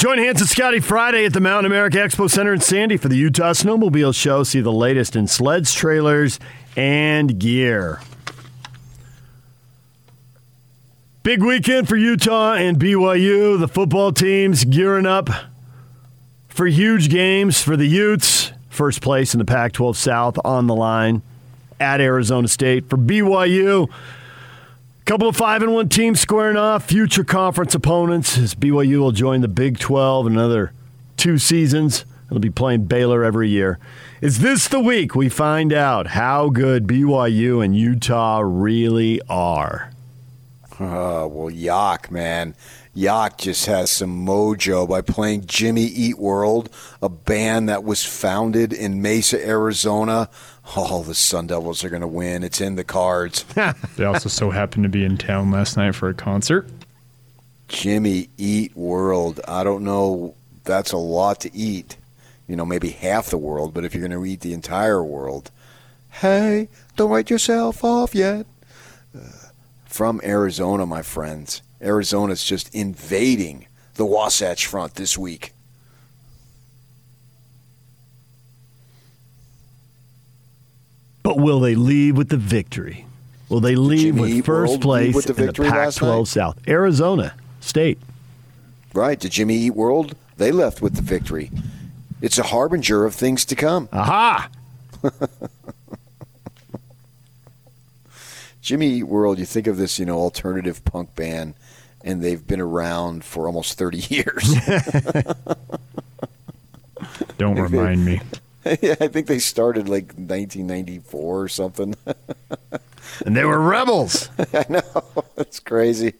Join Hans and Scotty Friday at the Mountain America Expo Center in Sandy for the Utah Snowmobile Show. See the latest in sleds, trailers, and gear. Big weekend for Utah and BYU. The football teams gearing up for huge games for the Utes. First place in the Pac 12 South on the line at Arizona State. For BYU, couple of 5 and 1 teams squaring off, future conference opponents as BYU will join the Big 12 in another two seasons. It'll be playing Baylor every year. Is this the week we find out how good BYU and Utah really are? Uh, well, Yock, man. Yock just has some mojo by playing Jimmy Eat World, a band that was founded in Mesa, Arizona. Oh, the Sun Devils are going to win. It's in the cards. they also so happened to be in town last night for a concert. Jimmy Eat World. I don't know. That's a lot to eat. You know, maybe half the world, but if you're going to eat the entire world, hey, don't write yourself off yet. Uh, from Arizona, my friends. Arizona's just invading the Wasatch Front this week. But will they leave with the victory? Will they leave Jimmy with first World place with the in the Pac-12? South? Arizona State. Right, to Jimmy Eat World, they left with the victory. It's a harbinger of things to come. Aha! Jimmy Eat World, you think of this, you know, alternative punk band, and they've been around for almost 30 years. Don't remind me. yeah, I think they started like 1994 or something. And they were rebels. I know. It's crazy.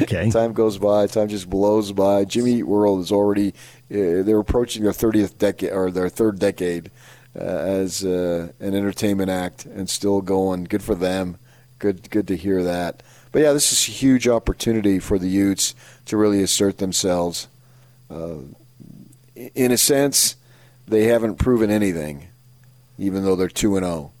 Okay. Time goes by. Time just blows by. Jimmy Eat World is already, uh, they're approaching their 30th decade, or their third decade uh, as uh, an entertainment act and still going. Good for them. Good, good to hear that. But yeah, this is a huge opportunity for the Utes to really assert themselves. Uh, in a sense, they haven't proven anything, even though they're 2 and 0.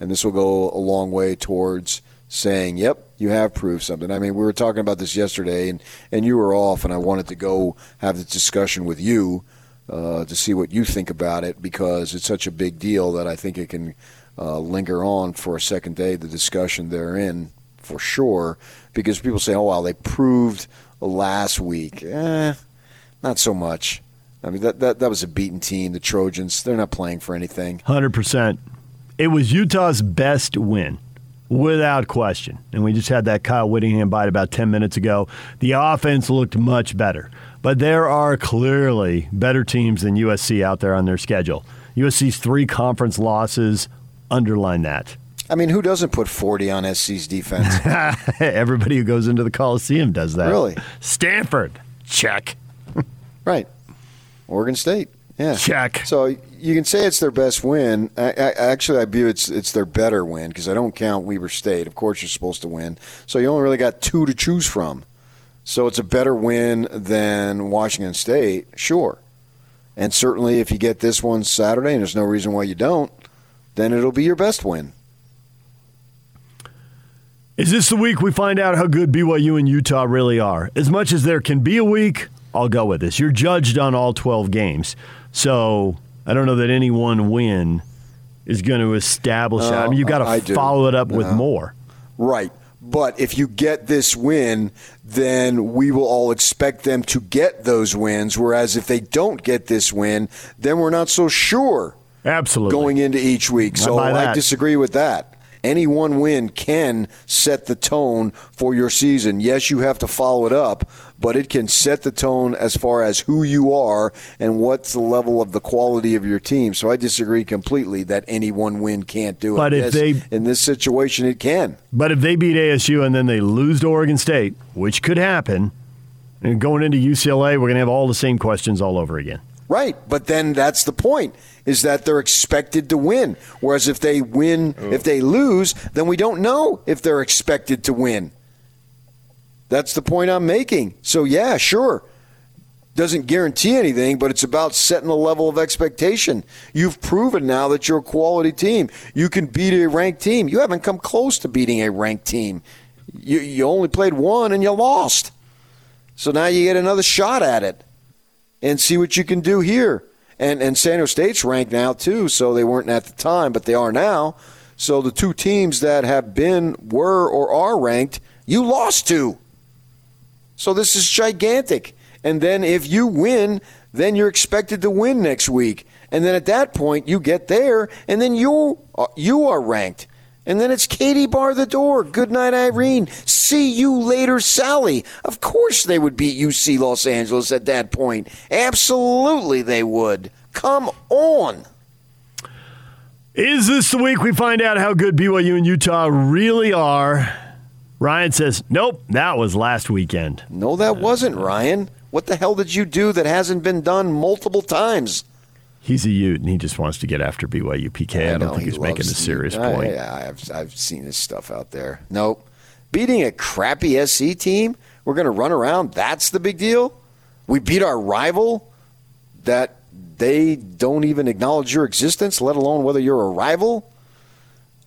And this will go a long way towards saying, yep, you have proved something. I mean, we were talking about this yesterday, and, and you were off, and I wanted to go have the discussion with you uh, to see what you think about it because it's such a big deal that I think it can uh, linger on for a second day, the discussion therein, for sure. Because people say, oh, well, they proved last week. Eh, not so much. I mean, that, that, that was a beaten team, the Trojans. They're not playing for anything. 100%. It was Utah's best win, without question. And we just had that Kyle Whittingham bite about 10 minutes ago. The offense looked much better, but there are clearly better teams than USC out there on their schedule. USC's three conference losses underline that. I mean, who doesn't put 40 on SC's defense? Everybody who goes into the Coliseum does that. Really? Stanford, check. right. Oregon State. Yeah. Check. So you can say it's their best win. I, I, actually, I view it's it's their better win because I don't count Weber State. Of course, you're supposed to win. So you only really got two to choose from. So it's a better win than Washington State, sure. And certainly, if you get this one Saturday, and there's no reason why you don't, then it'll be your best win. Is this the week we find out how good BYU and Utah really are? As much as there can be a week, I'll go with this. You're judged on all 12 games. So I don't know that any one win is going to establish that. I mean, you've got uh, I to do. follow it up with uh-huh. more. Right. But if you get this win, then we will all expect them to get those wins. Whereas if they don't get this win, then we're not so sure Absolutely. going into each week. So buy I disagree with that. Any one win can set the tone for your season. Yes, you have to follow it up, but it can set the tone as far as who you are and what's the level of the quality of your team. So I disagree completely that any one win can't do it. But if Yes, they- in this situation, it can. But if they beat ASU and then they lose to Oregon State, which could happen, and going into UCLA, we're going to have all the same questions all over again. Right, but then that's the point is that they're expected to win. Whereas if they win, if they lose, then we don't know if they're expected to win. That's the point I'm making. So yeah, sure. Doesn't guarantee anything, but it's about setting a level of expectation. You've proven now that you're a quality team. You can beat a ranked team. You haven't come close to beating a ranked team. You, you only played one and you lost. So now you get another shot at it. And see what you can do here. And and San Jose State's ranked now too, so they weren't at the time, but they are now. So the two teams that have been, were, or are ranked, you lost to. So this is gigantic. And then if you win, then you're expected to win next week. And then at that point, you get there, and then you're you are ranked. And then it's Katie bar the door. Good night, Irene. See you later, Sally. Of course they would beat UC Los Angeles at that point. Absolutely they would. Come on. Is this the week we find out how good BYU and Utah really are? Ryan says, nope, that was last weekend. No, that wasn't, Ryan. What the hell did you do that hasn't been done multiple times? He's a Ute, and he just wants to get after BYU PK. I, I don't think he he's making a serious point. Yeah, I, have I've seen his stuff out there. Nope. Beating a crappy SC team, we're going to run around. That's the big deal. We beat our rival that they don't even acknowledge your existence, let alone whether you're a rival.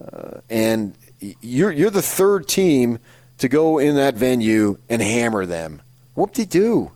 Uh, and you're you're the third team to go in that venue and hammer them. Whoop de do.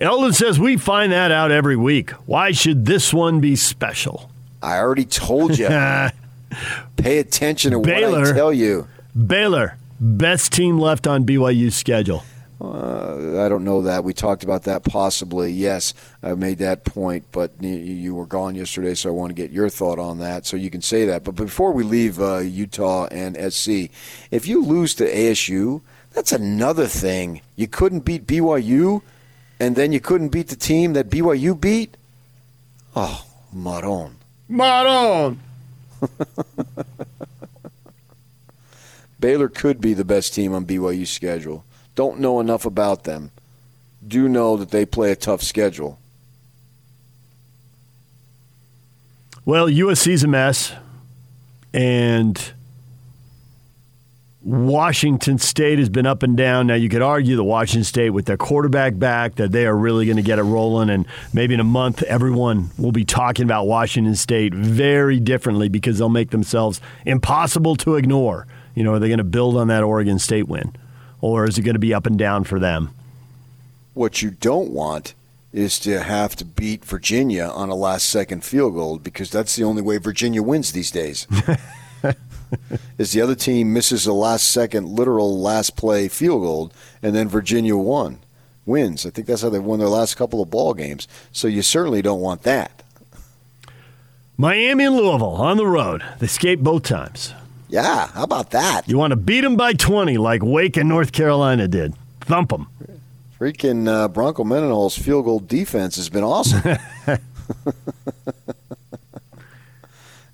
Eldon says we find that out every week. Why should this one be special? I already told you. Pay attention to Baylor, what I tell you. Baylor, best team left on BYU's schedule. Uh, I don't know that. We talked about that possibly. Yes, I made that point, but you were gone yesterday, so I want to get your thought on that. So you can say that. But before we leave uh, Utah and SC, if you lose to ASU, that's another thing. You couldn't beat BYU and then you couldn't beat the team that BYU beat? Oh, Maron. Maron. Baylor could be the best team on BYU's schedule. Don't know enough about them. Do know that they play a tough schedule. Well, USC's a mess. And Washington State has been up and down. Now, you could argue that Washington State, with their quarterback back, that they are really going to get it rolling. And maybe in a month, everyone will be talking about Washington State very differently because they'll make themselves impossible to ignore. You know, are they going to build on that Oregon State win? Or is it going to be up and down for them? What you don't want is to have to beat Virginia on a last second field goal because that's the only way Virginia wins these days. is the other team misses a last second, literal last play field goal, and then Virginia won, wins. I think that's how they've won their last couple of ball games. So you certainly don't want that. Miami and Louisville on the road. They escaped both times. Yeah, how about that? You want to beat them by 20 like Wake and North Carolina did. Thump them. Freaking uh, Bronco Mendenhall's field goal defense has been awesome.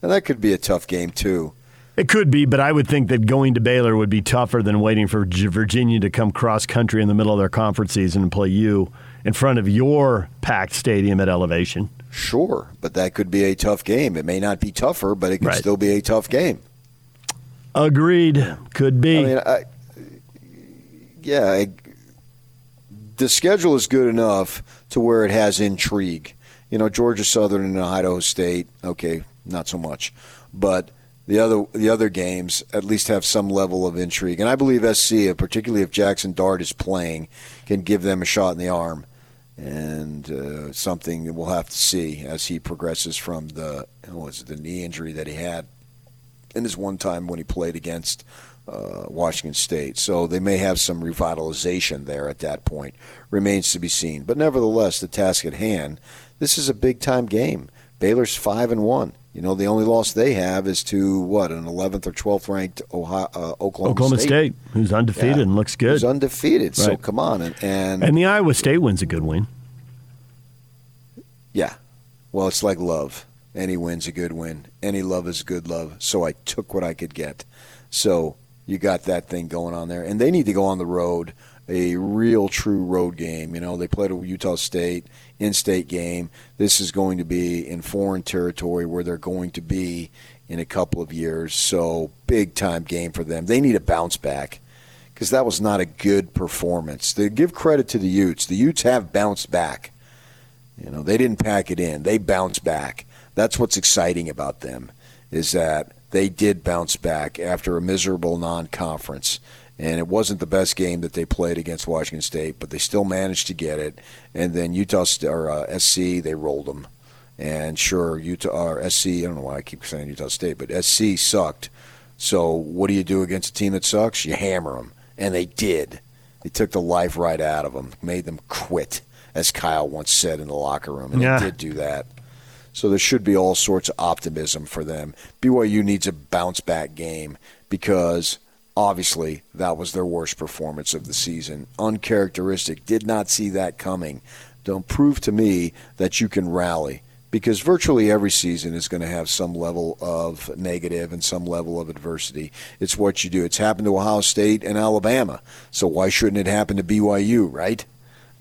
and that could be a tough game, too. It could be, but I would think that going to Baylor would be tougher than waiting for Virginia to come cross country in the middle of their conference season and play you in front of your packed stadium at elevation. Sure, but that could be a tough game. It may not be tougher, but it could right. still be a tough game. Agreed. Could be. I mean, I, yeah, I, the schedule is good enough to where it has intrigue. You know, Georgia Southern and Idaho State, okay, not so much. But the other the other games at least have some level of intrigue. And I believe SC, particularly if Jackson Dart is playing, can give them a shot in the arm, and uh, something that we'll have to see as he progresses from the was it, the knee injury that he had in his one time when he played against uh, Washington State. So they may have some revitalization there at that point. Remains to be seen. But nevertheless, the task at hand. This is a big time game. Baylor's five and one. You know, the only loss they have is to what an 11th or 12th ranked Ohio, uh, Oklahoma, Oklahoma State. State. who's undefeated yeah. and looks good. Who's undefeated. Right. So come on, and, and and the Iowa State win's a good win. Yeah, well, it's like love. Any win's a good win. Any love is good love. So I took what I could get. So you got that thing going on there, and they need to go on the road a real true road game. You know, they played a Utah State in-state game. This is going to be in foreign territory where they're going to be in a couple of years. So big time game for them. They need a bounce back because that was not a good performance. They give credit to the Utes. The Utes have bounced back. You know, they didn't pack it in. They bounced back. That's what's exciting about them is that they did bounce back after a miserable non-conference and it wasn't the best game that they played against Washington State, but they still managed to get it. And then Utah or uh, SC, they rolled them. And sure, Utah or SC, I don't know why I keep saying Utah State, but SC sucked. So what do you do against a team that sucks? You hammer them, and they did. They took the life right out of them, made them quit, as Kyle once said in the locker room, and yeah. they did do that. So there should be all sorts of optimism for them. BYU needs a bounce back game because obviously that was their worst performance of the season. Uncharacteristic. Did not see that coming. Don't prove to me that you can rally because virtually every season is going to have some level of negative and some level of adversity. It's what you do. It's happened to Ohio State and Alabama. So why shouldn't it happen to BYU, right?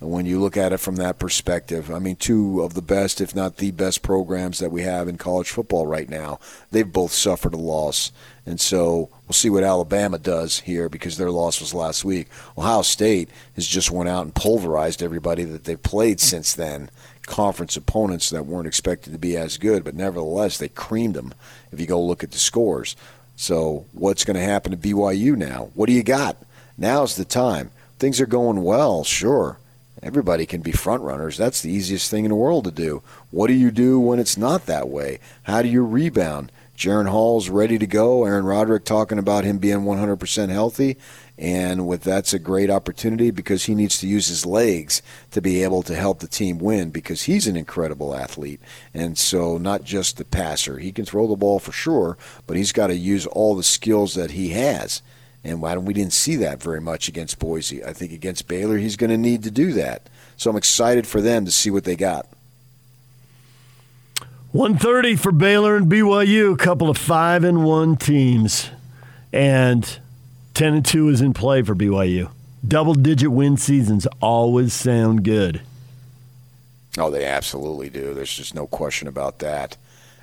And when you look at it from that perspective. I mean, two of the best, if not the best, programs that we have in college football right now. They've both suffered a loss. And so we'll see what Alabama does here because their loss was last week. Ohio State has just went out and pulverized everybody that they've played since then. Conference opponents that weren't expected to be as good, but nevertheless, they creamed them if you go look at the scores. So, what's going to happen to BYU now? What do you got? Now's the time. Things are going well, sure Everybody can be front runners. That's the easiest thing in the world to do. What do you do when it's not that way? How do you rebound? Jaren Hall's ready to go. Aaron Roderick talking about him being 100% healthy. And with that's a great opportunity because he needs to use his legs to be able to help the team win because he's an incredible athlete. And so, not just the passer. He can throw the ball for sure, but he's got to use all the skills that he has. And we didn't see that very much against Boise. I think against Baylor, he's going to need to do that. So I'm excited for them to see what they got. 130 for Baylor and BYU, a couple of 5 and 1 teams. And 10 and 2 is in play for BYU. Double digit win seasons always sound good. Oh, they absolutely do. There's just no question about that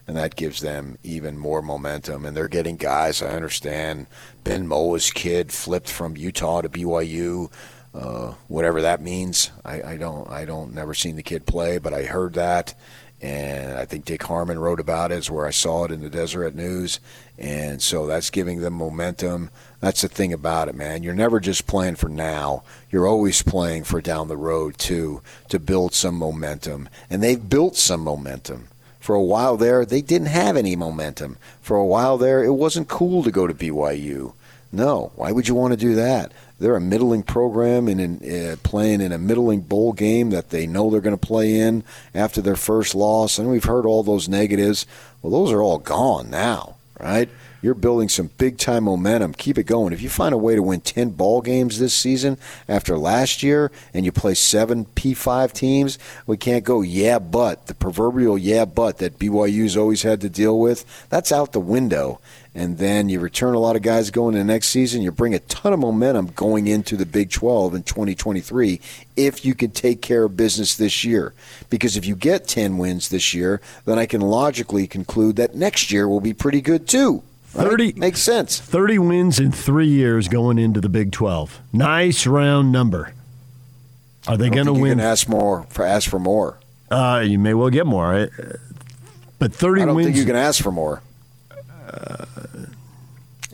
and that gives them even more momentum. And they're getting guys. I understand Ben Moa's kid flipped from Utah to BYU, uh, whatever that means. I, I don't. I don't. Never seen the kid play, but I heard that. And I think Dick Harmon wrote about it. is where I saw it in the Deseret News. And so that's giving them momentum. That's the thing about it, man. You're never just playing for now. You're always playing for down the road, too, to build some momentum. And they've built some momentum. For a while there, they didn't have any momentum. For a while there, it wasn't cool to go to BYU. No, why would you want to do that? They're a middling program and uh, playing in a middling bowl game that they know they're going to play in after their first loss. And we've heard all those negatives. Well, those are all gone now, right? You're building some big time momentum. Keep it going. If you find a way to win 10 ball games this season after last year and you play seven P5 teams, we can't go, yeah, but. The proverbial yeah, but that BYU's always had to deal with, that's out the window. And then you return a lot of guys going to the next season. You bring a ton of momentum going into the Big 12 in 2023 if you can take care of business this year. Because if you get 10 wins this year, then I can logically conclude that next year will be pretty good too. Right? 30 makes sense. 30 wins in 3 years going into the Big 12. Nice round number. Are they going to win? Ask more for ask for more. Uh, you may well get more. But 30 I don't wins think you can ask for more. Uh,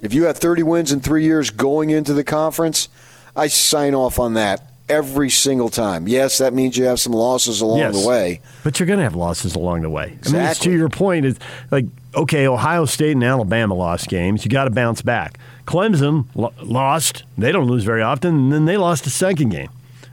if you have 30 wins in 3 years going into the conference, I sign off on that every single time. Yes, that means you have some losses along yes, the way. But you're going to have losses along the way. Exactly. I mean, to your point is like okay, Ohio State and Alabama lost games. You got to bounce back. Clemson lo- lost. They don't lose very often, and then they lost a second game.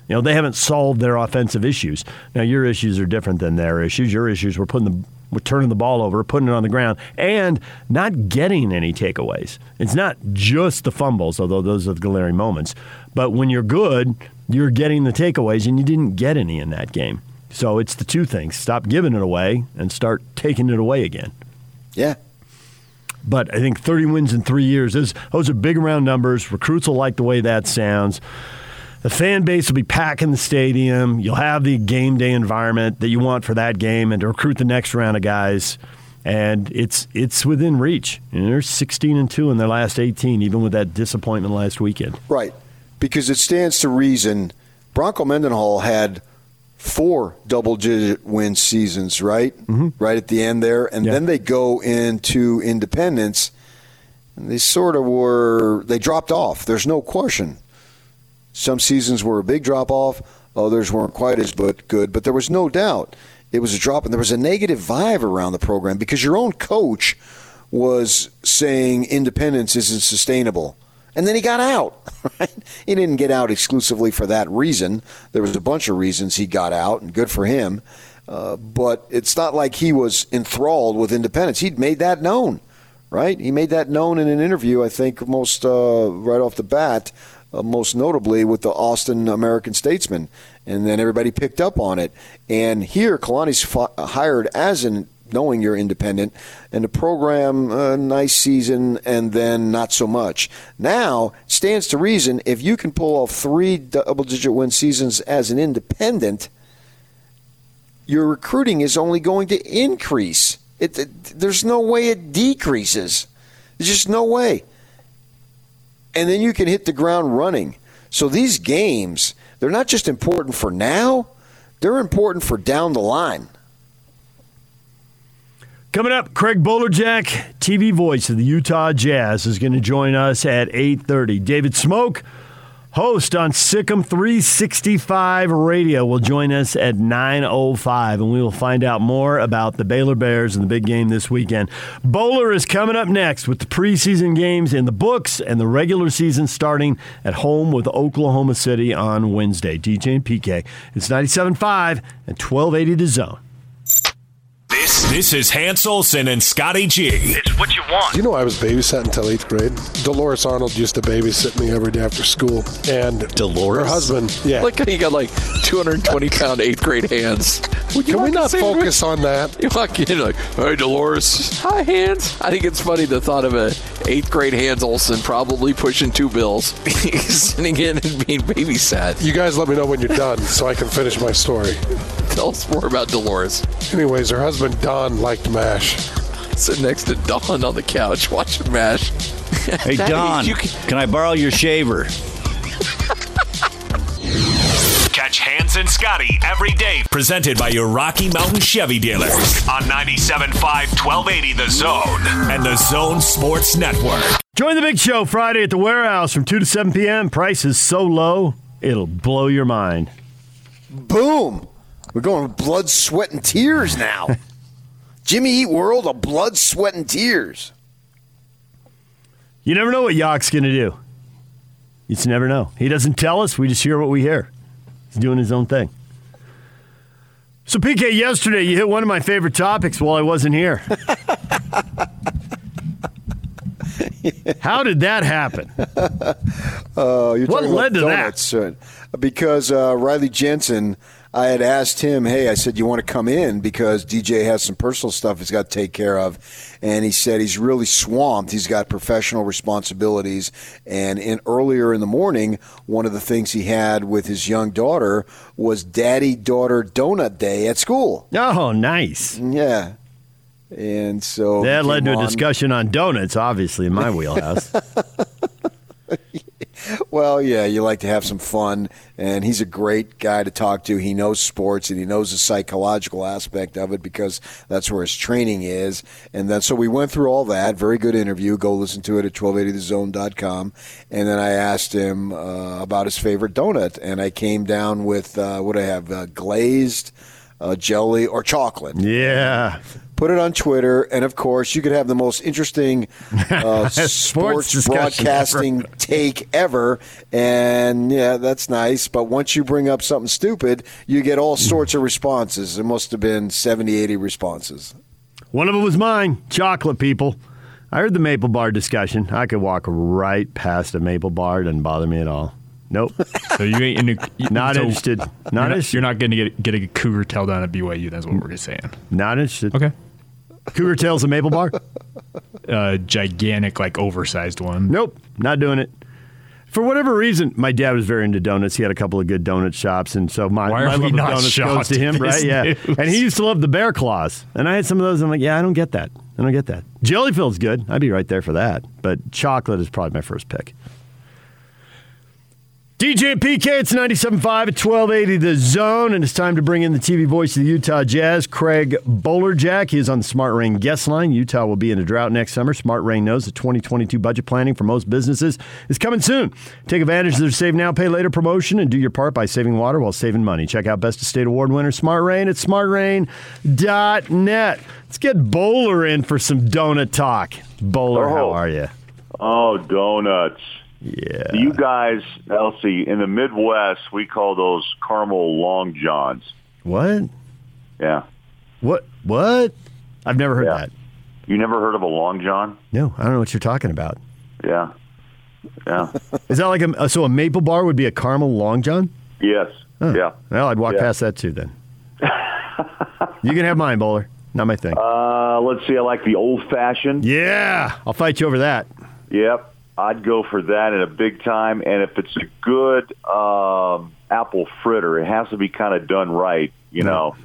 You know, they haven't solved their offensive issues. Now, your issues are different than their issues. Your issues were putting the we're turning the ball over, putting it on the ground, and not getting any takeaways. It's not just the fumbles, although those are the glaring moments. But when you're good, you're getting the takeaways, and you didn't get any in that game. So it's the two things stop giving it away and start taking it away again. Yeah. But I think 30 wins in three years, those, those are big round numbers. Recruits will like the way that sounds. The fan base will be packing the stadium. You'll have the game day environment that you want for that game and to recruit the next round of guys. And it's it's within reach. And they're 16 and 2 in their last 18, even with that disappointment last weekend. Right. Because it stands to reason Bronco Mendenhall had – four double digit win seasons, right? Mm-hmm. Right at the end there. And yeah. then they go into independence they sort of were, they dropped off. There's no question. Some seasons were a big drop off, others weren't quite as but good, but there was no doubt it was a drop, and there was a negative vibe around the program because your own coach was saying independence isn't sustainable. And then he got out. Right? He didn't get out exclusively for that reason. There was a bunch of reasons he got out, and good for him. Uh, but it's not like he was enthralled with independence. He'd made that known, right? He made that known in an interview, I think, most uh, right off the bat, uh, most notably with the Austin American Statesman. And then everybody picked up on it. And here, Kalani's hired as an knowing you're independent, and the program, a nice season, and then not so much. Now, stands to reason if you can pull off three double digit win seasons as an independent, your recruiting is only going to increase. It, it, there's no way it decreases. There's just no way. And then you can hit the ground running. So these games, they're not just important for now, they're important for down the line. Coming up, Craig Bolerjack, TV voice of the Utah Jazz, is going to join us at 8.30. David Smoke, host on SicEm 365 Radio, will join us at 9.05, and we will find out more about the Baylor Bears and the big game this weekend. Bowler is coming up next with the preseason games in the books and the regular season starting at home with Oklahoma City on Wednesday. DJ and PK, it's 97.5 and 1280 to zone. This this is Hans Olsen and Scotty G. It's what you want. You know I was babysat until eighth grade? Dolores Arnold used to babysit me every day after school, and Dolores, her husband. Yeah, like you got like 220 pound eighth grade hands. Can we not focus on that? You walk in like, hey Dolores, hi Hans. I think it's funny the thought of a eighth grade Hans Olsen probably pushing two bills, sitting in and being babysat. You guys let me know when you're done so I can finish my story. Tell us more about Dolores. Anyways, her husband Don liked MASH. Sit next to Don on the couch watching MASH. Hey, Don, can... can I borrow your shaver? Catch Hans and Scotty every day, presented by your Rocky Mountain Chevy dealers on 97.5 1280 The Zone and The Zone Sports Network. Join the big show Friday at the warehouse from 2 to 7 p.m. Price is so low, it'll blow your mind. Boom! We're going blood, sweat, and tears now. Jimmy Eat World of blood, sweat, and tears. You never know what Yock's going to do. You just never know. He doesn't tell us. We just hear what we hear. He's doing his own thing. So, PK, yesterday you hit one of my favorite topics while I wasn't here. How did that happen? Uh, what led to donuts, that? Because uh, Riley Jensen I had asked him, hey, I said, you want to come in because DJ has some personal stuff he's got to take care of. And he said he's really swamped. He's got professional responsibilities. And in earlier in the morning, one of the things he had with his young daughter was daddy daughter donut day at school. Oh, nice. Yeah. And so that led to a discussion on donuts, obviously, in my wheelhouse. well, yeah, you like to have some fun, and he's a great guy to talk to. He knows sports and he knows the psychological aspect of it because that's where his training is. And then, so we went through all that. Very good interview. Go listen to it at 1280thezone.com. And then I asked him uh, about his favorite donut, and I came down with uh, what I have uh, glazed. Uh, jelly or chocolate. Yeah put it on Twitter, and of course, you could have the most interesting uh, sports, sports broadcasting ever. take ever. And yeah, that's nice. But once you bring up something stupid, you get all sorts of responses. There must have been 70, 80 responses. One of them was mine chocolate people. I heard the maple bar discussion. I could walk right past a maple bar, it doesn't bother me at all. Nope. so you ain't in a, not so interested. Not, you're not, interested. You're not going to get get a cougar tail down at BYU. That's what we're saying. Not interested. Okay. Cougar Tail's a maple bar? uh, gigantic, like oversized one. Nope, not doing it. For whatever reason, my dad was very into donuts. He had a couple of good donut shops, and so my, Why my love of donuts goes to him, right? Yeah, news? and he used to love the bear claws, and I had some of those. And I'm like, yeah, I don't get that. I don't get that. Jelly fill's good. I'd be right there for that, but chocolate is probably my first pick. DJ PK, it's 97.5 at 1280 The Zone, and it's time to bring in the TV voice of the Utah Jazz, Craig Bolerjack. He is on the Smart Rain guest line. Utah will be in a drought next summer. Smart Rain knows the 2022 budget planning for most businesses is coming soon. Take advantage of their Save Now, Pay Later promotion and do your part by saving water while saving money. Check out Best of State Award winner Smart Rain at smartrain.net. Let's get Bowler in for some donut talk. Bowler, oh. how Oh. are you? Oh, donuts. Yeah. You guys, Elsie, in the Midwest, we call those caramel long johns. What? Yeah. What? What? I've never heard Yeah. that. You never heard of a long john? No, I don't know what you're talking about. Yeah. Yeah. Is that like a so a maple bar would be a caramel long john? yes. Yeah. Well, I'd walk Yeah. past that too then. you can have mine, bowler. Not my thing. Uh, let's see. I like the old fashioned. yeah, I'll fight you over that. Yep. I'd go for that in a big time. And if it's a good um, apple fritter, it has to be kind of done right, you know.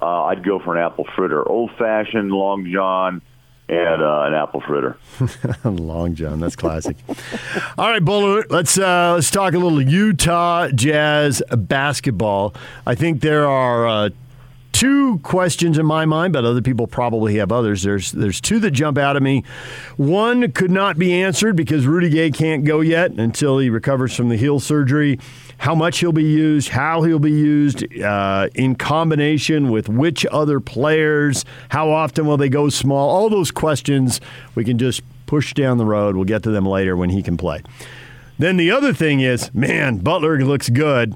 Uh, I'd go for an apple fritter. Old fashioned, long john, and uh, an apple fritter. long john, that's classic. All right, bowler. Let's uh, let's talk a little Utah Jazz basketball. I think there are. Two questions in my mind, but other people probably have others. There's there's two that jump out at me. One could not be answered because Rudy Gay can't go yet until he recovers from the heel surgery. How much he'll be used, how he'll be used, uh, in combination with which other players, how often will they go small? All those questions we can just push down the road. We'll get to them later when he can play. Then the other thing is, man, Butler looks good.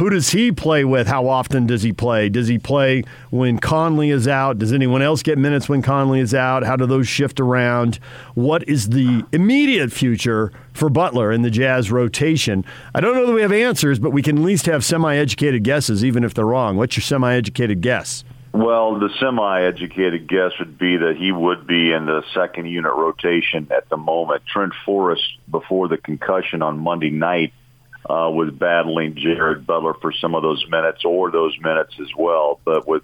Who does he play with? How often does he play? Does he play when Conley is out? Does anyone else get minutes when Conley is out? How do those shift around? What is the immediate future for Butler in the Jazz rotation? I don't know that we have answers, but we can at least have semi educated guesses, even if they're wrong. What's your semi educated guess? Well, the semi-educated guess would be that he would be in the second unit rotation at the moment. Trent Forrest, before the concussion on Monday night, uh, was battling Jared Butler for some of those minutes or those minutes as well. But with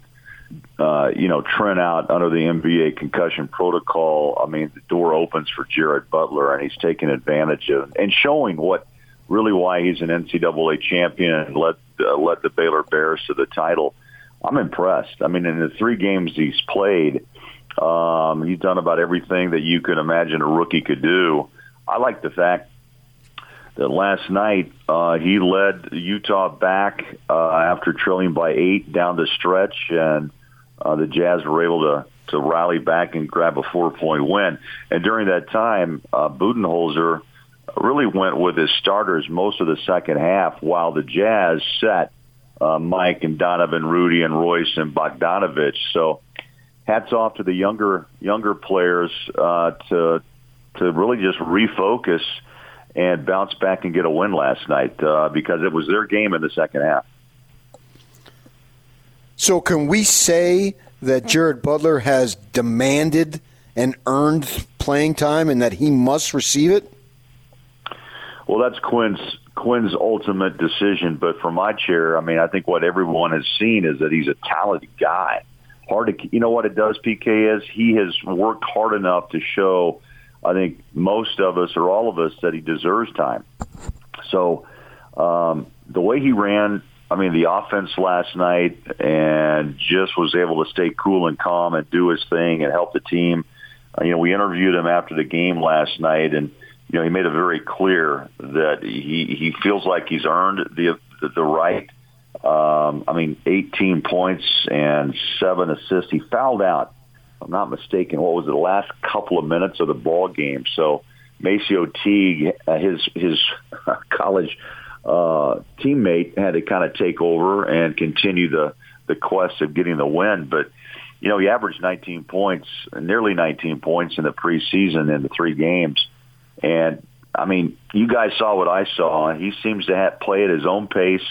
uh, you know Trent out under the NBA concussion protocol, I mean the door opens for Jared Butler, and he's taking advantage of and showing what really why he's an NCAA champion and led uh, led the Baylor Bears to the title. I'm impressed. I mean, in the three games he's played, um, he's done about everything that you could imagine a rookie could do. I like the fact that last night uh, he led Utah back uh, after trailing by eight down the stretch, and uh, the Jazz were able to to rally back and grab a four point win. And during that time, uh, Budenholzer really went with his starters most of the second half, while the Jazz set uh, Mike and Donovan, Rudy and Royce and Bogdanovich. So hats off to the younger younger players uh, to to really just refocus and bounce back and get a win last night uh, because it was their game in the second half. So, can we say that Jared Butler has demanded and earned playing time and that he must receive it? Well, that's Quinn's Quinn's ultimate decision. But for my chair, I mean, I think what everyone has seen is that he's a talented guy. Hard to, you know, what it does. PK is he has worked hard enough to show. I think most of us or all of us that he deserves time. So um, the way he ran, I mean, the offense last night, and just was able to stay cool and calm and do his thing and help the team. Uh, you know, we interviewed him after the game last night, and you know, he made it very clear that he he feels like he's earned the the, right. Um, I mean, 18 points and seven assists. He fouled out. I'm not mistaken. What was it? The last couple of minutes of the ball game. So MaCio Teague, uh, his his college uh, teammate, had to kind of take over and continue the the quest of getting the win. But you know, he averaged 19 points, nearly 19 points in the preseason in the three games. And I mean, you guys saw what I saw. He seems to have, play at his own pace.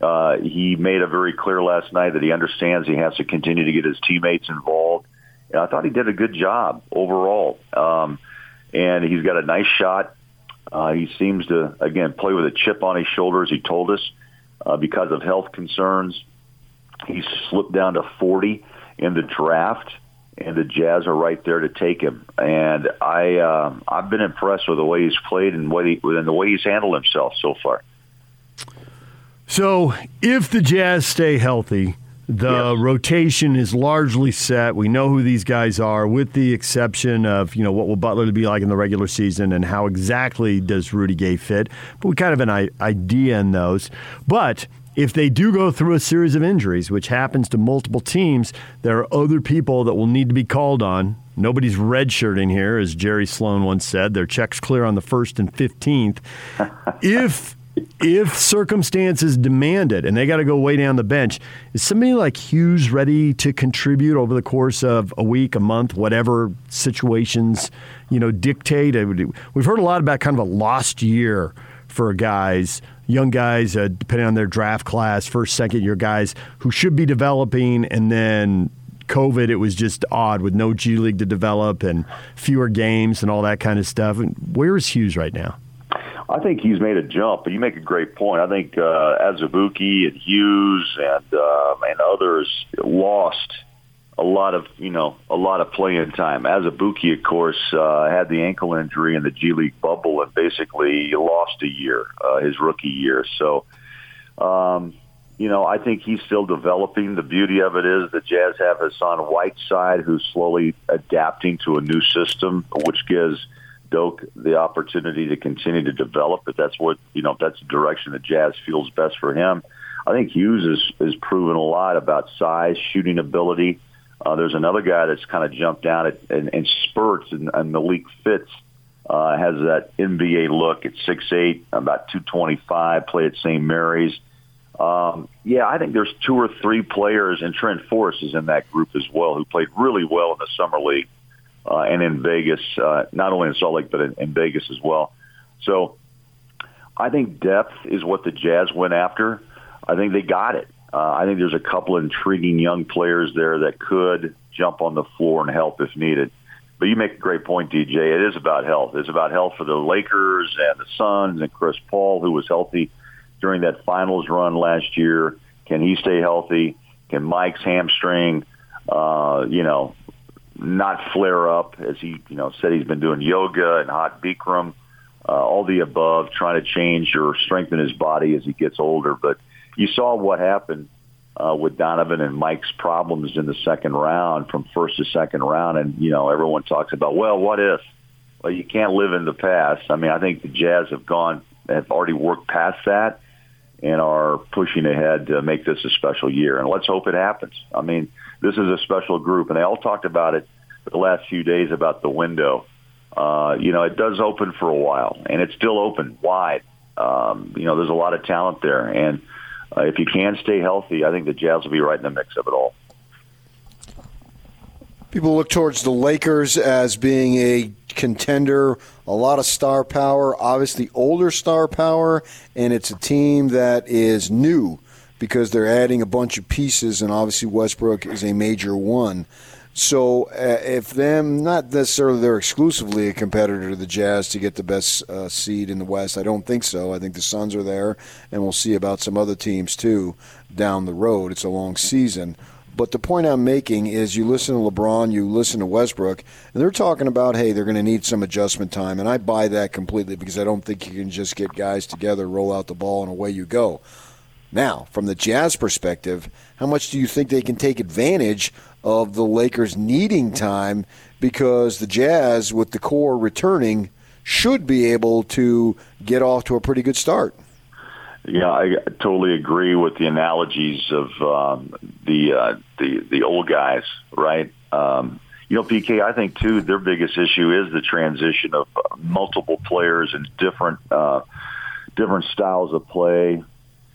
Uh, he made it very clear last night that he understands he has to continue to get his teammates involved. I thought he did a good job overall. Um, and he's got a nice shot. Uh, he seems to again play with a chip on his shoulder, as he told us, uh, because of health concerns. He slipped down to 40 in the draft, and the Jazz are right there to take him. And I, uh, I've been impressed with the way he's played and what he, and the way he's handled himself so far. So if the Jazz stay healthy, the rotation is largely set. We know who these guys are, with the exception of you know what will Butler be like in the regular season and how exactly does Rudy Gay fit. But we kind of have an idea in those. But if they do go through a series of injuries, which happens to multiple teams, there are other people that will need to be called on. Nobody's redshirting here, as Jerry Sloan once said. Their checks clear on the first and fifteenth. if if circumstances demand it and they got to go way down the bench, is somebody like Hughes ready to contribute over the course of a week, a month, whatever situations you know dictate? We've heard a lot about kind of a lost year for guys, young guys, uh, depending on their draft class, first, second year guys who should be developing, and then COVID, it was just odd with no G League to develop and fewer games and all that kind of stuff. And Where is Hughes right now? I think he's made a jump, but you make a great point. I think uh, Azubuike and Hughes and uh, and others lost a lot of you know a lot of playing time. Azubuike, of course, uh, had the ankle injury in the G League bubble and basically lost a year, uh, his rookie year. So, um, you know, I think he's still developing. The beauty of it is the Jazz have Hassan Whiteside, who's slowly adapting to a new system, which gives Doke the opportunity to continue to develop. If that's what you know, if that's the direction the Jazz feels best for him. I think Hughes has, has proven a lot about size, shooting ability uh, there's another guy that's kind of jumped out at, in, in spurts, and, and Malik Fitts uh, has that NBA look at 6'8", about 225, play at St. Mary's. Um, yeah, I think there's two or three players, and Trent Forrest is in that group as well, who played really well in the summer league and in Vegas, uh, not only in Salt Lake but in, in Vegas as well. So I think depth is what the Jazz went after. I think they got it. Uh, I think there's a couple of intriguing young players there that could jump on the floor and help if needed. But you make a great point, DJ. It is about health. It's about health for the Lakers and the Suns and Chris Paul, who was healthy during that finals run last year. Can he stay healthy? Can Mike's hamstring, uh, you know, not flare up as he, you know, said he's been doing yoga and hot Bikram, uh, all the above, trying to change or strengthen his body as he gets older. But you saw what happened uh, with Donovan and Mike's problems in the second round, from first to second round, and you know everyone talks about, well, what if? Well, you can't live in the past. I mean, I think the Jazz have gone, have already worked past that, and are pushing ahead to make this a special year. And let's hope it happens. I mean, this is a special group, and they all talked about it the last few days about the window. Uh, you know, it does open for a while, and it's still open wide. Um, you know, there's a lot of talent there, and uh, if you can stay healthy, I think the Jazz will be right in the mix of it all. People look towards the Lakers as being a contender, a lot of star power, obviously older star power, and it's a team that is new because they're adding a bunch of pieces, and obviously Westbrook is a major one. So uh, if them not necessarily they're exclusively a competitor to the Jazz to get the best uh, seed in the West, I don't think so. I think the Suns are there, and we'll see about some other teams too down the road. It's a long season. But the point I'm making is you listen to LeBron, you listen to Westbrook, and they're talking about, hey, they're going to need some adjustment time. And I buy that completely because I don't think you can just get guys together, roll out the ball, and away you go. Now, from the Jazz perspective, how much do you think they can take advantage of the Lakers needing time because the Jazz, with the core returning, should be able to get off to a pretty good start. Yeah, I totally agree with the analogies of um, the uh, the the old guys, right? Um, you know, PK, I think too their biggest issue is the transition of multiple players and different uh, different styles of play.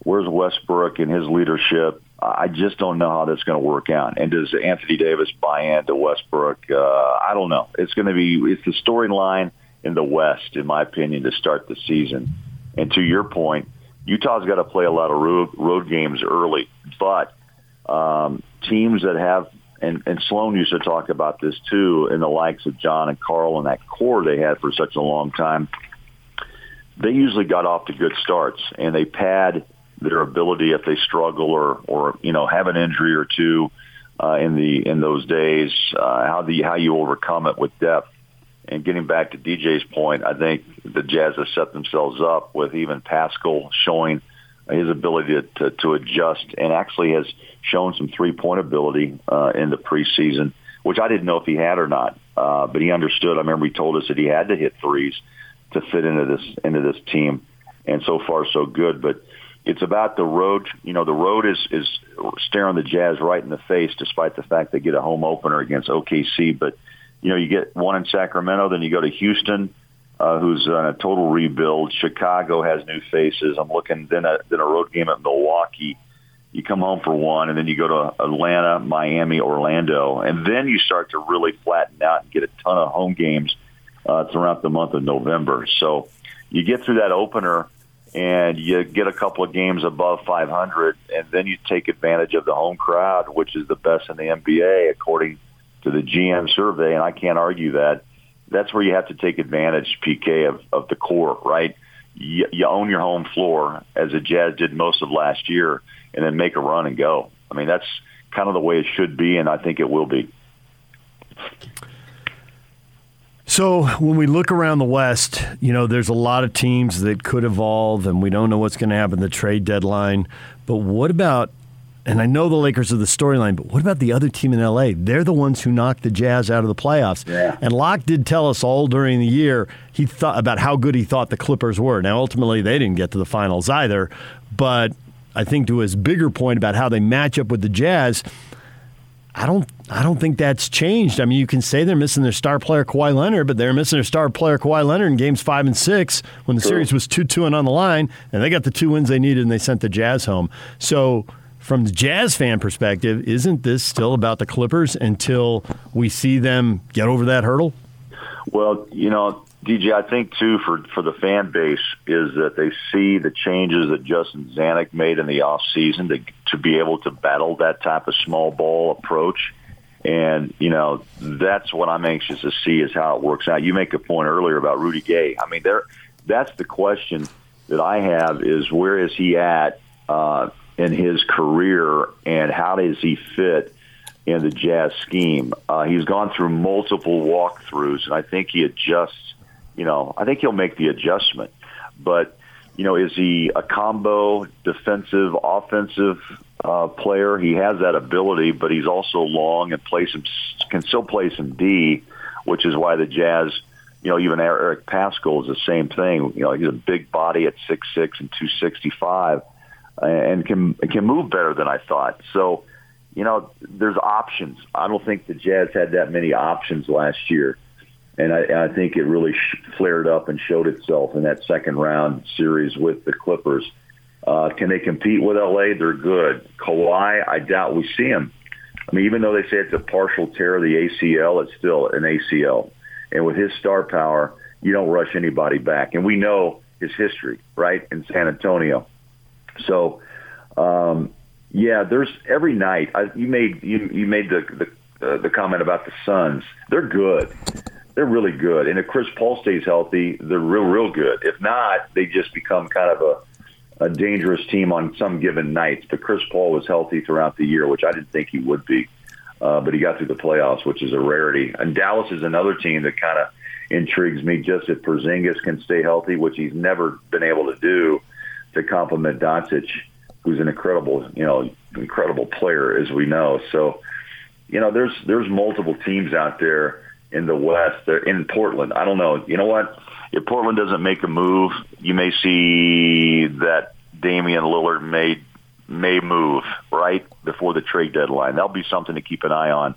Where's Westbrook and his leadership? I just don't know how that's going to work out. And does Anthony Davis buy into Westbrook? Uh, I don't know. It's going to be it's the storyline in the West, in my opinion, to start the season. And to your point, Utah's got to play a lot of road, road games early, but um, teams that have and, and Sloan used to talk about this too, in the likes of John and Karl and that core they had for such a long time. They usually got off to good starts, and they pad their ability if they struggle or or you know have an injury or two uh, in the in those days. Uh, how the how you overcome it with depth. And getting back to DJ's point, I think the Jazz have set themselves up with even Paschall showing his ability to, to, to adjust, and actually has shown some three point ability uh, in the preseason, which I didn't know if he had or not. Uh, but he understood. I remember he told us that he had to hit threes to fit into this into this team, and so far so good. But it's about the road. You know, the road is is staring the Jazz right in the face, despite the fact they get a home opener against OKC. But you know, you get one in Sacramento, then you go to Houston, uh, who's on a total rebuild. Chicago has new faces. I'm looking then a then a road game at Milwaukee. You come home for one, and then you go to Atlanta, Miami, Orlando, and then you start to really flatten out and get a ton of home games uh, throughout the month of November. So you get through that opener and you get a couple of games above 500, and then you take advantage of the home crowd, which is the best in the NBA according to the GM survey, and I can't argue that. That's where you have to take advantage, PK, of, of the core, right? You, you own your home floor, as the Jazz did most of last year, and then make a run and go. I mean, that's kind of the way it should be, and I think it will be. So when we look around the West, you know, there's a lot of teams that could evolve, and we don't know what's going to happen the trade deadline. But what about? And I know the Lakers are the storyline, but what about the other team in LA? They're the ones who knocked the Jazz out of the playoffs. Yeah. And Locke did tell us all during the year he thought about how good he thought the Clippers were. Now ultimately they didn't get to the finals either, but I think to his bigger point about how they match up with the Jazz, I don't I don't think that's changed. I mean, you can say they're missing their star player Kawhi Leonard, but they're missing their star player Kawhi Leonard in games five and six when the series was two two and on the line, and they got the two wins they needed and they sent the Jazz home. So from the Jazz fan perspective, isn't this still about the Clippers until we see them get over that hurdle? Well, you know, DJ, I think too for for the fan base is that they see the changes that Justin Zanik made in the off season to to be able to battle that type of small ball approach, and you know that's what I'm anxious to see is how it works out. You make a point earlier about Rudy Gay. I mean, there that's the question that I have is where is he at uh, in his career and how does he fit in the Jazz scheme? Uh, he's gone through multiple walkthroughs, and I think he adjusts you know, I think he'll make the adjustment. But, you know, is he a combo defensive, offensive uh, player? He has that ability, but he's also long and plays some, can still play some D, which is why the Jazz, you know, even Eric Paschall is the same thing. You know, he's a big body at six six and 265 and can can move better than I thought. So, you know, there's options. I don't think the Jazz had that many options last year and I, I think it really flared up and showed itself in that second round series with the Clippers. Uh, can they compete with LA? They're good. Kawhi, I doubt we see him. I mean, even though they say it's a partial tear of the ACL, it's still an ACL. And with his star power, you don't rush anybody back. And we know his history, right, in San Antonio. So, um, yeah, there's every night. I, you made you, you made the the, uh, the comment about the Suns. They're good they're really good. And if Chris Paul stays healthy, they're real, real good. If not, they just become kind of a, a dangerous team on some given nights. But Chris Paul was healthy throughout the year, which I didn't think he would be. Uh, but he got through the playoffs, which is a rarity. And Dallas is another team that kind of intrigues me. Just if Porzingis can stay healthy, which he's never been able to do, to complement Doncic, who's an incredible, you know, incredible player as we know. So, you know, there's there's multiple teams out there in the West. They're in Portland. I don't know. You know what? If Portland doesn't make a move, you may see that Damian Lillard may may move right before the trade deadline. That'll be something to keep an eye on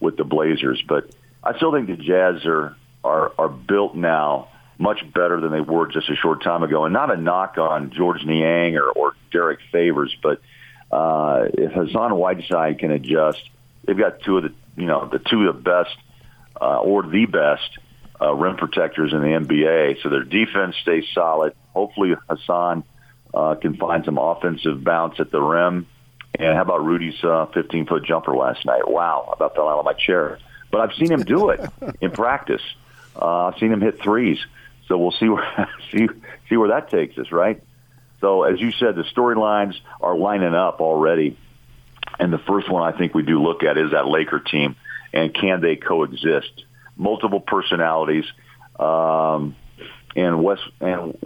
with the Blazers. But I still think the Jazz are are are built now much better than they were just a short time ago. And not a knock on Georges Niang or, or Derrick Favors, but uh, if Hassan Whiteside can adjust, they've got two of the you know the two of the best uh, or the best uh, rim protectors in the NBA. So their defense stays solid. Hopefully Hassan uh, can find some offensive bounce at the rim. And how about Rudy's uh, 15 foot jumper last night? Wow, I about fell out of my chair. But I've seen him do it in practice. Uh, I've seen him hit threes. So we'll see where see see where that takes us, right? So as you said, the storylines are lining up already. And the first one I think we do look at is that Laker team and can they coexist? Multiple personalities. Um, and West and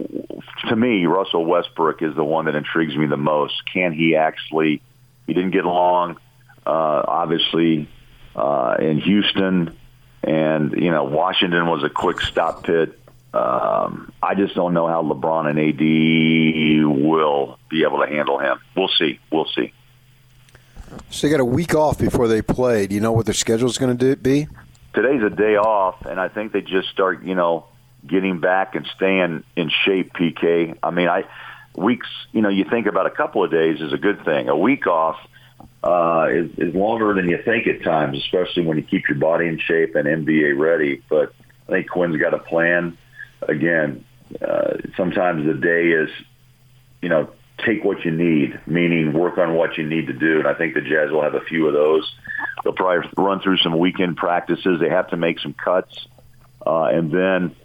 to me, Russell Westbrook is the one that intrigues me the most. Can he actually? He didn't get along, uh, obviously, uh, in Houston, and you know Washington was a quick stop pit. Um, I just don't know how LeBron and AD will be able to handle him. We'll see. We'll see. So they got a week off before they play. Do you know what their schedule is going to be? Today's a day off, and I think they just start, you know, getting back and staying in shape. PK. I mean, I weeks. You know, you think about a couple of days is a good thing. A week off uh, is, is longer than you think at times, especially when you keep your body in shape and NBA ready. But I think Quinn's got a plan. Again, uh, sometimes the day is, you know, take what you need, meaning work on what you need to do. And I think the Jazz will have a few of those. They'll probably run through some weekend practices. They have to make some cuts, uh, and then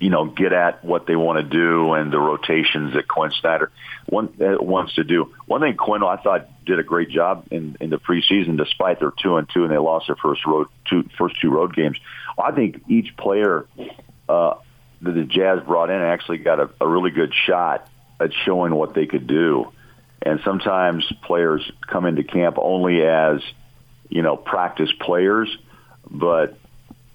you know get at what they want to do and the rotations that Quinn Snyder uh, wants to do. One thing Quinn I thought did a great job in in the preseason, despite their two and two and they lost their first road two first two road games. I think each player uh, that the Jazz brought in actually got a, a really good shot at showing what they could do. And sometimes players come into camp only as, you know, practice players, but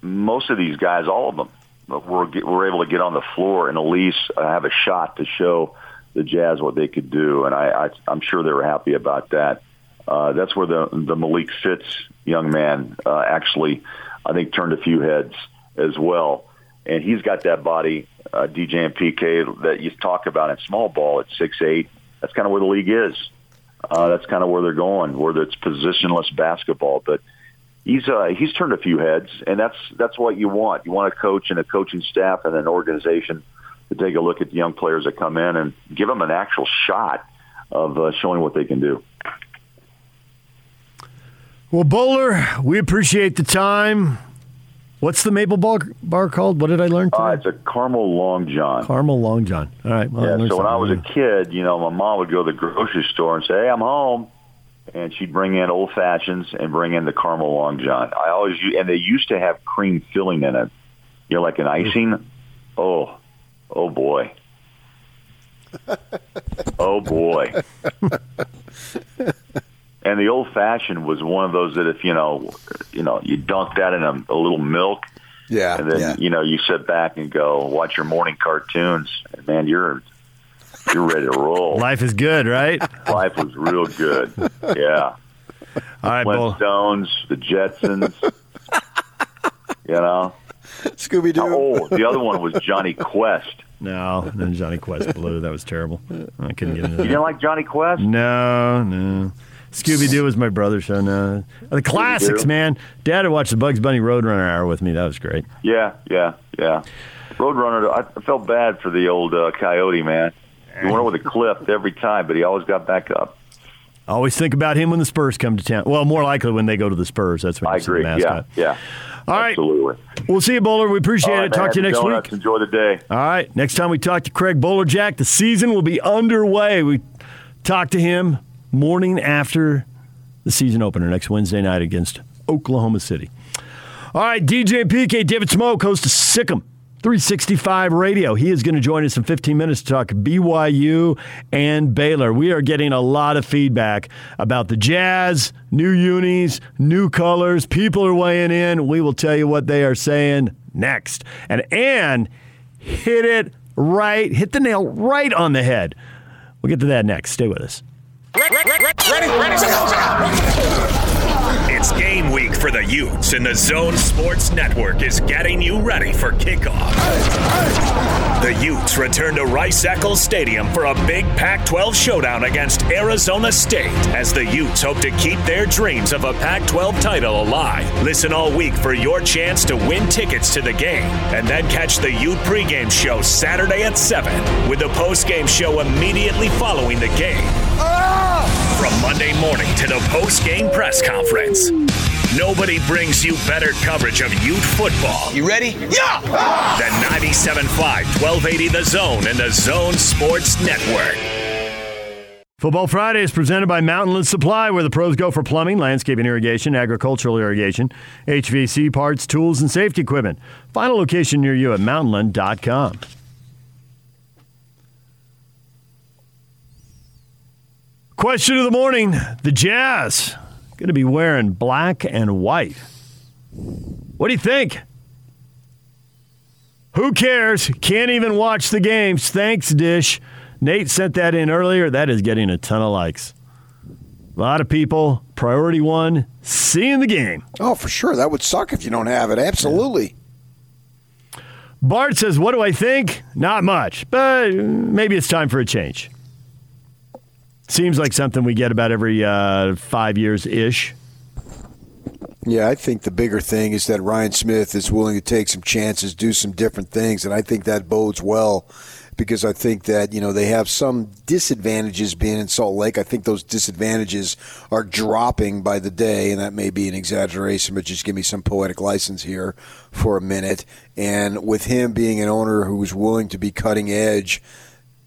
most of these guys, all of them, were were able to get on the floor and at least have a shot to show the Jazz what they could do, and I, I I'm sure they were happy about that. Uh, that's where the the Malik Fitts young man uh, actually, I think, turned a few heads as well and he's got that body, uh, DJ and PK that you talk about in small ball at six eight. That's kind of where the league is. Uh, that's kind of where they're going, where it's positionless basketball. But he's uh, he's turned a few heads, and that's that's what you want. You want a coach and a coaching staff and an organization to take a look at the young players that come in and give them an actual shot of uh, showing what they can do. Well, Boler, we appreciate the time. What's the maple bar, bar called? What did I learn today? Uh, it's a caramel long john. Caramel long john. All right. Well, yeah. So when I was a kid, you know, my mom would go to the grocery store and say, "Hey, I'm home," and she'd bring in old fashions and bring in the caramel long john. I always and they used to have cream filling in it. You know, like an icing. Oh, oh boy. oh boy. And the old fashioned was one of those that if you know, you know, you dunk that in a, a little milk, yeah, and then yeah. you know you sit back and go watch your morning cartoons, and man, you're you're ready to roll. Life is good, right? Life was real good. Yeah. All right, Flintstones, the Jetsons. you know, Scooby Doo. Oh, the other one was Jonny Quest. No, then Jonny Quest Blue. That was terrible. I couldn't get into that. You didn't like Jonny Quest? No, no. Scooby Doo was my brother show. No, the classics, man. Dad would watch the Bugs Bunny Roadrunner hour with me. That was great. Yeah, yeah, yeah. Roadrunner. I felt bad for the old uh, Coyote man. He went over the cliff every time, but he always got back up. I always think about him when the Spurs come to town. Well, more likely when they go to the Spurs. That's when I agree. Yeah, yeah. All right. Absolutely. We'll see you, Boler. We appreciate right, it. Talk man. to you next week. Enjoy the day. All right. Next time we talk to Craig Bolerjack, the season will be underway. We talk to him morning after the season opener next Wednesday night against Oklahoma City. All right, DJ PK, David Smoke, host of Sic 'Em 365 Radio. He is going to join us in 15 minutes to talk BYU and Baylor. We are getting a lot of feedback about the Jazz, new unis, new colors. People are weighing in. We will tell you what they are saying next. And and hit it right, hit the nail right on the head. We'll get to that next. Stay with us. It's game week for the Utes, and the Zone Sports Network is getting you ready for kickoff. The Utes return to Rice Eccles Stadium for a big Pac 12 showdown against Arizona State as the Utes hope to keep their dreams of a Pac 12 title alive. Listen all week for your chance to win tickets to the game, and then catch the Ute pregame show Saturday at 7 with the postgame show immediately following the game. From Monday morning to the post-game press conference, nobody brings you better coverage of Ute football. You ready? Yeah! Than 97.5, 1280 The Zone and the Zone Sports Network. Football Friday is presented by Mountainland Supply, where the pros go for plumbing, landscaping irrigation, agricultural irrigation, HVC parts, tools, and safety equipment. Final location near you at mountainland.com. Question of the morning The Jazz going to be wearing black and white. What do you think? Who cares? Can't even watch the games. Thanks, Dish. Nate sent that in earlier. That is getting a ton of likes. A lot of people, priority one, seeing the game. Oh, for sure. That would suck if you don't have it. Absolutely. Bart says, What do I think? Not much, but maybe it's time for a change. Seems like something we get about every uh, five years ish. Yeah, I think the bigger thing is that Ryan Smith is willing to take some chances, do some different things, and I think that bodes well because I think that you know they have some disadvantages being in Salt Lake. I think those disadvantages are dropping by the day, and that may be an exaggeration, but just give me some poetic license here for a minute. And with him being an owner who's willing to be cutting edge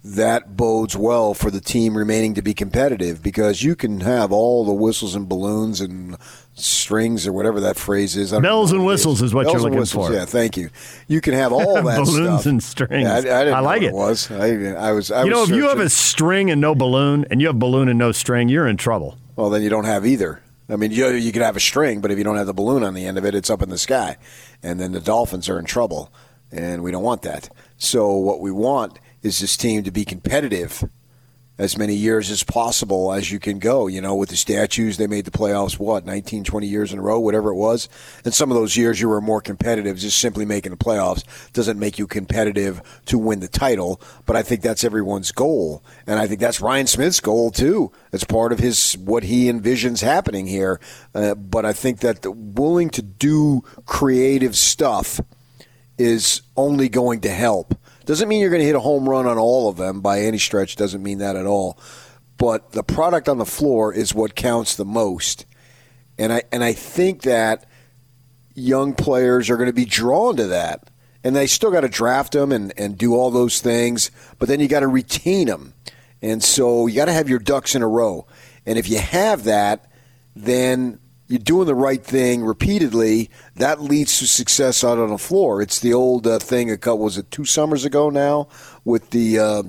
that bodes well for the team remaining to be competitive because you can have all the whistles and balloons and strings or whatever that phrase is. Bells and whistles is, what Bells you're looking whistles, for. Yeah, thank you. You can have all that balloons stuff. and strings. Yeah, I, I, didn't I like it. it. Was I, I was? I you know, if you have a string and no balloon, and you have balloon and no string, you're in trouble. well, then you don't have either. I mean, you you could have a string, but if you don't have the balloon on the end of it, it's up in the sky, and then the Dolphins are in trouble, and we don't want that. So what we want is this team to be competitive as many years as possible as you can go. You know, with the statues, they made the playoffs, what, 19, 20 years in a row, whatever it was. And some of those years you were more competitive. Just simply making the playoffs doesn't make you competitive to win the title. But I think that's everyone's goal. And I think that's Ryan Smith's goal, too. It's part of his what he envisions happening here. Uh, but I think that willing to do creative stuff is only going to help. Doesn't mean you're going to hit a home run on all of them by any stretch. Doesn't mean that at all. But the product on the floor is what counts the most. And I and I think that young players are going to be drawn to that. And they still got to draft them and, and do all those things, but then you got to retain them. And so you got to have your ducks in a row. And if you have that, then you're doing the right thing repeatedly. That leads to success out on the floor. It's the old uh, thing. A couple was it two summers ago now with the uh,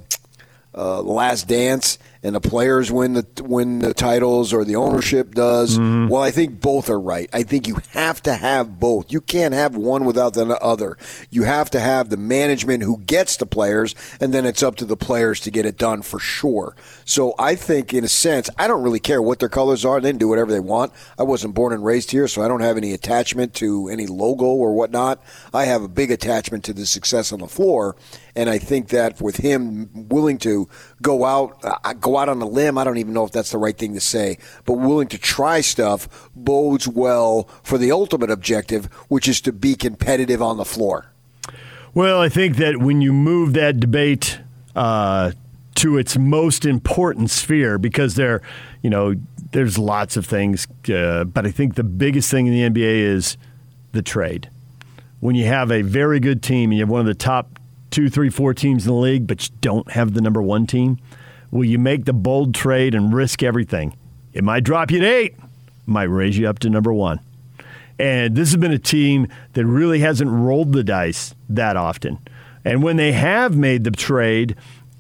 uh, Last Dance, and the players win the win the titles or the ownership does. Mm-hmm. Well, I think both are right. I think you have to have both. You can't have one without the other. You have to have the management who gets the players, and then it's up to the players to get it done for sure. So I think, in a sense, I don't really care what their colors are. They can do whatever they want. I wasn't born and raised here, so I don't have any attachment to any logo or whatnot. I have a big attachment to the success on the floor, and I think that with him willing to go out, uh, go out on a limb, I don't even know if that's the right thing to say, but willing to try stuff bodes well for the ultimate objective, which is to be competitive on the floor. Well, I think that when you move that debate uh, to its most important sphere, because there, you know, there's lots of things, uh, but I think the biggest thing in the NBA is the trade. When you have a very good team and you have one of the top two, three, four teams in the league, but you don't have the number one team, will you make the bold trade and risk everything? It might drop you to eight, might raise you up to number one. And this has been a team that really hasn't rolled the dice that often. And when they have made the trade,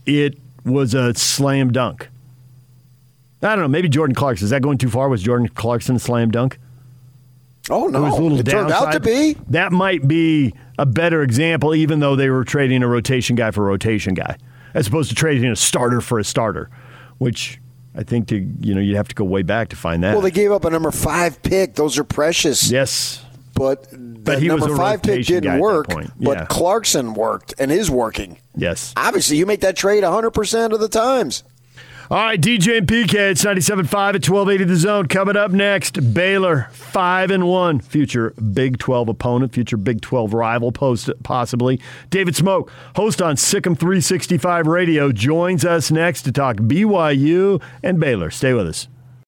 it was a slam dunk. I don't know. Maybe Jordan Clarkson. Is that going too far? Was Jordan Clarkson a slam dunk? Oh no! It was a little it turned out to be. That might be a better example, even though they were trading a rotation guy for a rotation guy, as opposed to trading a starter for a starter, which I think to you know you'd have to go way back to find that. Well, they gave up a number five pick. Those are precious. yes, But But the he number five pick didn't work. Yeah. But Clarkson worked and is working. yes. Obviously, you make that trade 100% of the times. All right, DJ and PK, it's 97.5 at 1280 The Zone. Coming up next, Baylor, 5 and 1, future Big 12 opponent, future Big 12 rival, post possibly. David Smoke, host on Sic 'Em 365 Radio, joins us next to talk BYU and Baylor. Stay with us.